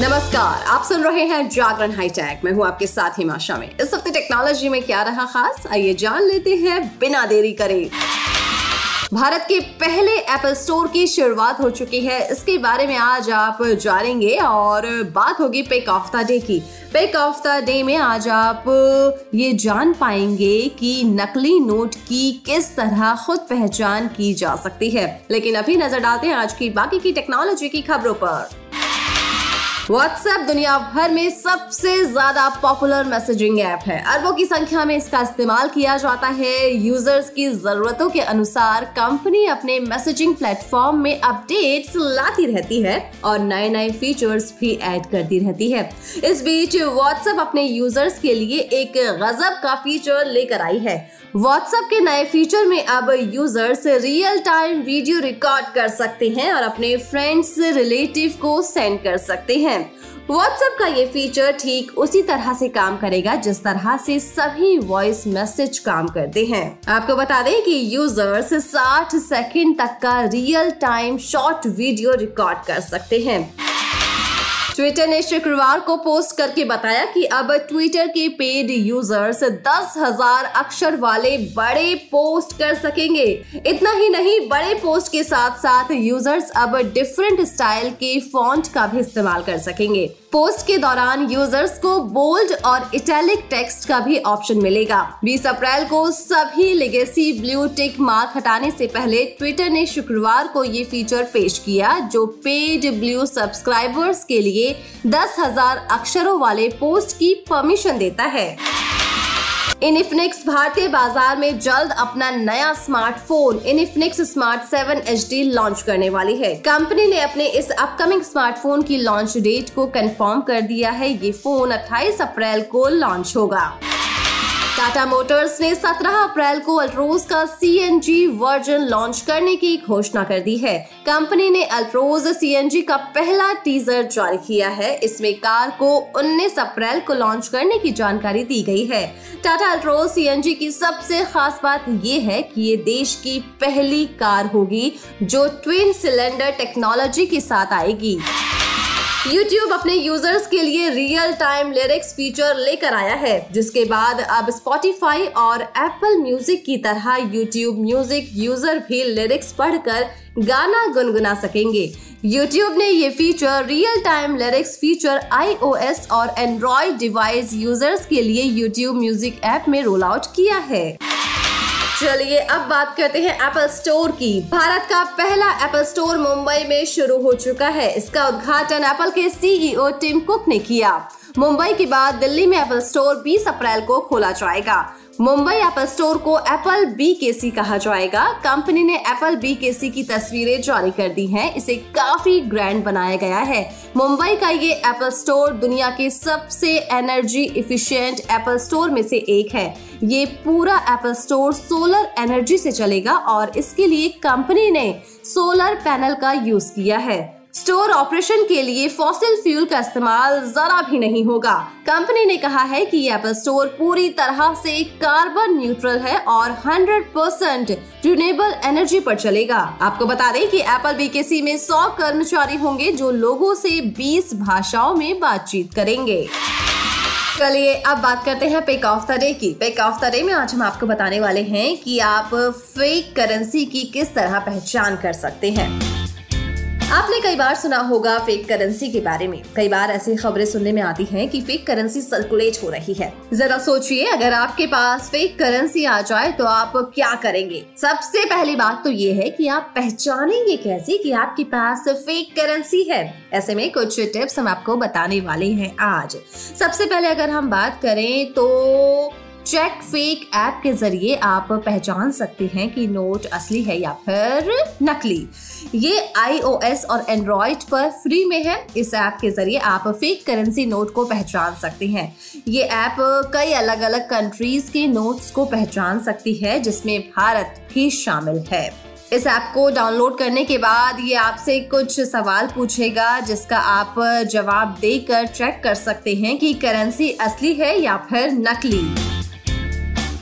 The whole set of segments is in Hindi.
नमस्कार, आप सुन रहे हैं जागरण हाईटेक। मैं हूँ आपके साथ हिमा में इस हफ़्ते टेक्नोलॉजी में क्या रहा खास? आइए जान लेते हैं, बिना देरी करे। भारत के पहले एप्पल स्टोर की शुरुआत हो चुकी है। इसके बारे में आज आप जानेंगे और बात होगी पिक ऑफ़ द डे की। पिक ऑफ़ द डे में आज आप ये जान पाएँगे कि नकली नोट की किस तरह खुद पहचान की जा सकती है। लेकिन अभी नज़र डालते हैं आज की बाकी की टेक्नोलॉजी की खबरों पर। व्हाट्सएप दुनिया भर में सबसे ज़्यादा पॉपुलर मैसेजिंग ऐप है। अरबों की संख्या में इसका इस्तेमाल किया जाता है। यूज़र्स की जरूरतों के अनुसार कंपनी अपने मैसेजिंग प्लेटफॉर्म में अपडेट्स लाती रहती है और नए नए फीचर्स भी ऐड करती रहती है। इस बीच व्हाट्सएप अपने यूज़र्स के लिए एक गजब का फीचर लेकर आई है। व्हाट्सएप के नए फीचर में अब users real time video record कर सकते हैं और अपने फ्रेंड्स रिलेटिव को सेंड कर सकते हैं। व्हाट्सएप का ये फीचर ठीक उसी तरह से काम करेगा, जिस तरह से सभी वॉइस मैसेज काम करते हैं। आपको बता दें कि यूज़र्स 60 सेकंड तक का real time short video record कर सकते हैं। ट्विटर ने शुक्रवार को पोस्ट करके बताया कि अब ट्विटर के पेड यूज़र्स दस हज़ार अक्षर वाले बड़े पोस्ट कर सकेंगे। इतना ही नहीं, बड़े पोस्ट के साथ साथ यूज़र्स अब डिफरेंट स्टाइल के फॉन्ट का भी इस्तेमाल कर सकेंगे। पोस्ट के दौरान यूज़र्स को बोल्ड और इटैलिक टेक्स्ट का भी ऑप्शन मिलेगा। 20 अप्रैल को सभी लेगेसी ब्लू टिक मार्क हटाने से पहले ट्विटर ने शुक्रवार को ये फीचर पेश किया, जो पेड ब्लू सब्सक्राइबर्स के लिए दस हज़ार अक्षरों वाले पोस्ट की परमिशन देता है। इनिफिनिक्स भारतीय बाज़ार में जल्द अपना नया smartphone Infinix smart seven H launch करने वाली है। कंपनी ने अपने इस अपकमिंग स्मार्टफ़ोन की लॉन्च डेट को कंफर्म कर दिया है। ये फ़ोन 28 अप्रैल को लॉन्च होगा। टाटा मोटर्स ने 17 अप्रैल को अल्ट्रोज का सीएनजी वर्जन लॉन्च करने की घोषणा कर दी है। कंपनी ने अल्ट्रोज सीएनजी का पहला टीजर जारी किया है। इसमें कार को 19 अप्रैल को लॉन्च करने की जानकारी दी गई है। टाटा अल्ट्रोज सीएनजी की सबसे खास बात ये है कि ये देश की पहली कार होगी जो ट्विन सिलेंडर टेक्नोलॉजी के साथ आएगी। YouTube अपने यूज़र्स के लिए रियल टाइम लिरिक्स फीचर लेकर आया है, जिसके बाद अब Spotify और Apple म्यूज़िक की तरह YouTube म्यूज़िक यूज़र भी लिरिक्स पढ़कर गाना गुनगुना सकेंगे। YouTube ने ये feature real time lyrics feature iOS और Android डिवाइस यूज़र्स के लिए YouTube म्यूज़िक ऐप में रोल आउट किया है। चलिए अब बात करते हैं एप्पल स्टोर की। भारत का पहला एप्पल स्टोर मुंबई में शुरू हो चुका है। इसका उद्घाटन एप्पल के सीईओ टिम कुक ने किया। मुंबई के बाद दिल्ली में एप्पल स्टोर 20 अप्रैल को खोला जाएगा। मुंबई एप्पल स्टोर को एप्पल बी के सी कहा जाएगा। कंपनी ने एप्पल बी के सी की तस्वीरें जारी कर दी हैं। इसे काफ़ी ग्रैंड बनाया गया है। मुंबई का ये एप्पल स्टोर दुनिया के सबसे एनर्जी इफिशियंट एप्पल स्टोर में से एक है। ये पूरा एप्पल स्टोर सोलर एनर्जी से चलेगा और इसके लिए कंपनी ने सोलर पैनल का यूज़ किया है। स्टोर ऑपरेशन के लिए फॉसिल फ्यूल का इस्तेमाल जरा भी नहीं होगा। कंपनी ने कहा है कि एप्पल स्टोर पूरी तरह से कार्बन न्यूट्रल है और 100 परसेंट रिन्यूएबल एनर्जी पर चलेगा। आपको बता दें कि एप्पल बीकेसी में 100 कर्मचारी होंगे जो लोगों से 20 भाषाओं में बातचीत करेंगे। चलिए, अब बात करते हैं पेक ऑफ़ द डे की। पेक ऑफ़ द डे में आज हम आपको बताने वाले हैं कि आप फेक करेंसी की किस तरह पहचान कर सकते हैं। आपने कई बार सुना होगा फेक करेंसी के बारे में। कई बार ऐसी खबरें सुनने में आती हैं कि फेक करेंसी सर्कुलेट हो रही है। जरा सोचिए, अगर आपके पास फेक करेंसी आ जाए तो आप क्या करेंगे? सबसे पहली बात तो ये है कि आप पहचानेंगे कैसे कि आपके पास फेक करेंसी है। ऐसे में कुछ टिप्स हम आपको बताने वाले हैं आज। सबसे पहले अगर हम बात करें तो चेक फेक ऐप के ज़रिए आप पहचान सकते हैं कि नोट असली है या फिर नकली। ये आईओएस और एंड्रॉइड पर फ्री में है। इस ऐप के ज़रिए आप फेक करेंसी नोट को पहचान सकते हैं। ये ऐप कई अलग अलग कंट्रीज़ के नोट्स को पहचान सकती है, जिसमें भारत भी शामिल है। इस ऐप को डाउनलोड करने के बाद ये आपसे कुछ सवाल पूछेगा, जिसका आप जवाब देकर चेक कर सकते हैं कि करेंसी असली है या फिर नकली।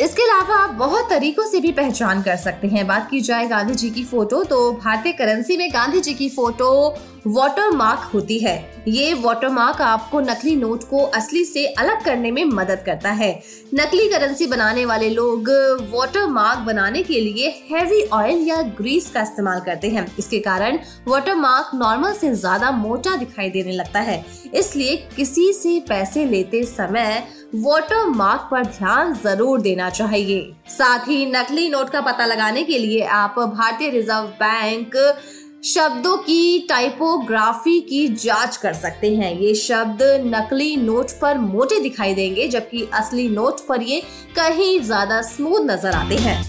इसके अलावा आप बहुत तरीकों से भी पहचान कर सकते हैं। बात की जाए गांधी जी की फ़ोटो तो भारतीय करेंसी में गांधी जी की फ़ोटो वाटर मार्क होती है। ये वाटर मार्क आपको नकली नोट को असली से अलग करने में मदद करता है। नकली करेंसी बनाने वाले लोग वाटर मार्क बनाने के लिए हैवी ऑयल या ग्रीस का इस्तेमाल करते हैं। इसके कारण वाटर मार्क नॉर्मल से ज़्यादा मोटा दिखाई देने लगता है। इसलिए किसी से पैसे लेते समय वाटर मार्क पर ध्यान ज़रूर देना चाहिए। साथ ही नकली नोट का पता लगाने के लिए आप भारतीय रिज़र्व बैंक शब्दों की टाइपोग्राफी की जाँच कर सकते हैं। ये शब्द नकली नोट पर मोटे दिखाई देंगे, जबकि असली नोट पर ये कहीं ज़्यादा स्मूथ नज़र आते हैं।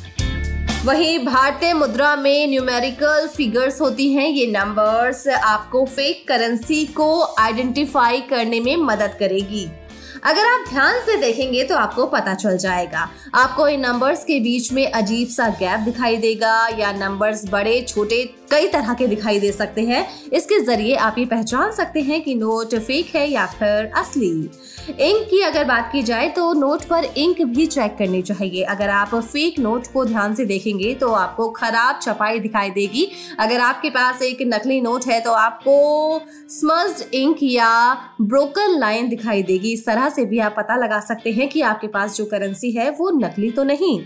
वहीं भारतीय मुद्रा में न्यूमेरिकल फिगर्स होती हैं। ये नंबर्स आपको फेक करेंसी को आइडेंटिफाई करने में मदद करेगी। अगर आप ध्यान से देखेंगे तो आपको पता चल जाएगा। आपको इन नंबर्स के बीच में अजीब सा गैप दिखाई देगा या नंबर्स बड़े, छोटे कई तरह के दिखाई दे सकते हैं। इसके ज़रिए आप ये पहचान सकते हैं कि नोट फेक है या फिर असली। इंक की अगर बात की जाए तो नोट पर इंक भी चेक करनी चाहिए। अगर आप फेक नोट को ध्यान से देखेंगे तो आपको खराब छपाई दिखाई देगी। अगर आपके पास एक नकली नोट है तो आपको स्मज्ड इंक या ब्रोकन लाइन दिखाई देगी। इस तरह से भी आप पता लगा सकते हैं कि आपके पास जो करेंसी है वो नकली तो नहीं।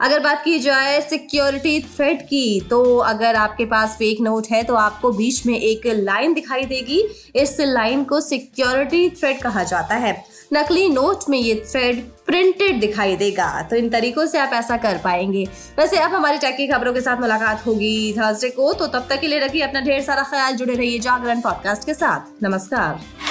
अगर बात की जाए सिक्योरिटी थ्रेड की तो अगर आपके पास फेक नोट है तो आपको बीच में एक लाइन दिखाई देगी। इस लाइन को सिक्योरिटी थ्रेड कहा जाता है। नकली नोट में ये थ्रेड प्रिंटेड दिखाई देगा। तो इन तरीकों से आप ऐसा कर पाएँगे। वैसे अब हमारी टेक की खबरों के साथ मुलाकात होगी थर्सडे को तो तब तक के लिए रखिए अपना ढेर सारा ख्याल, जुड़े रहिए जागरण पॉडकास्ट के साथ। नमस्कार।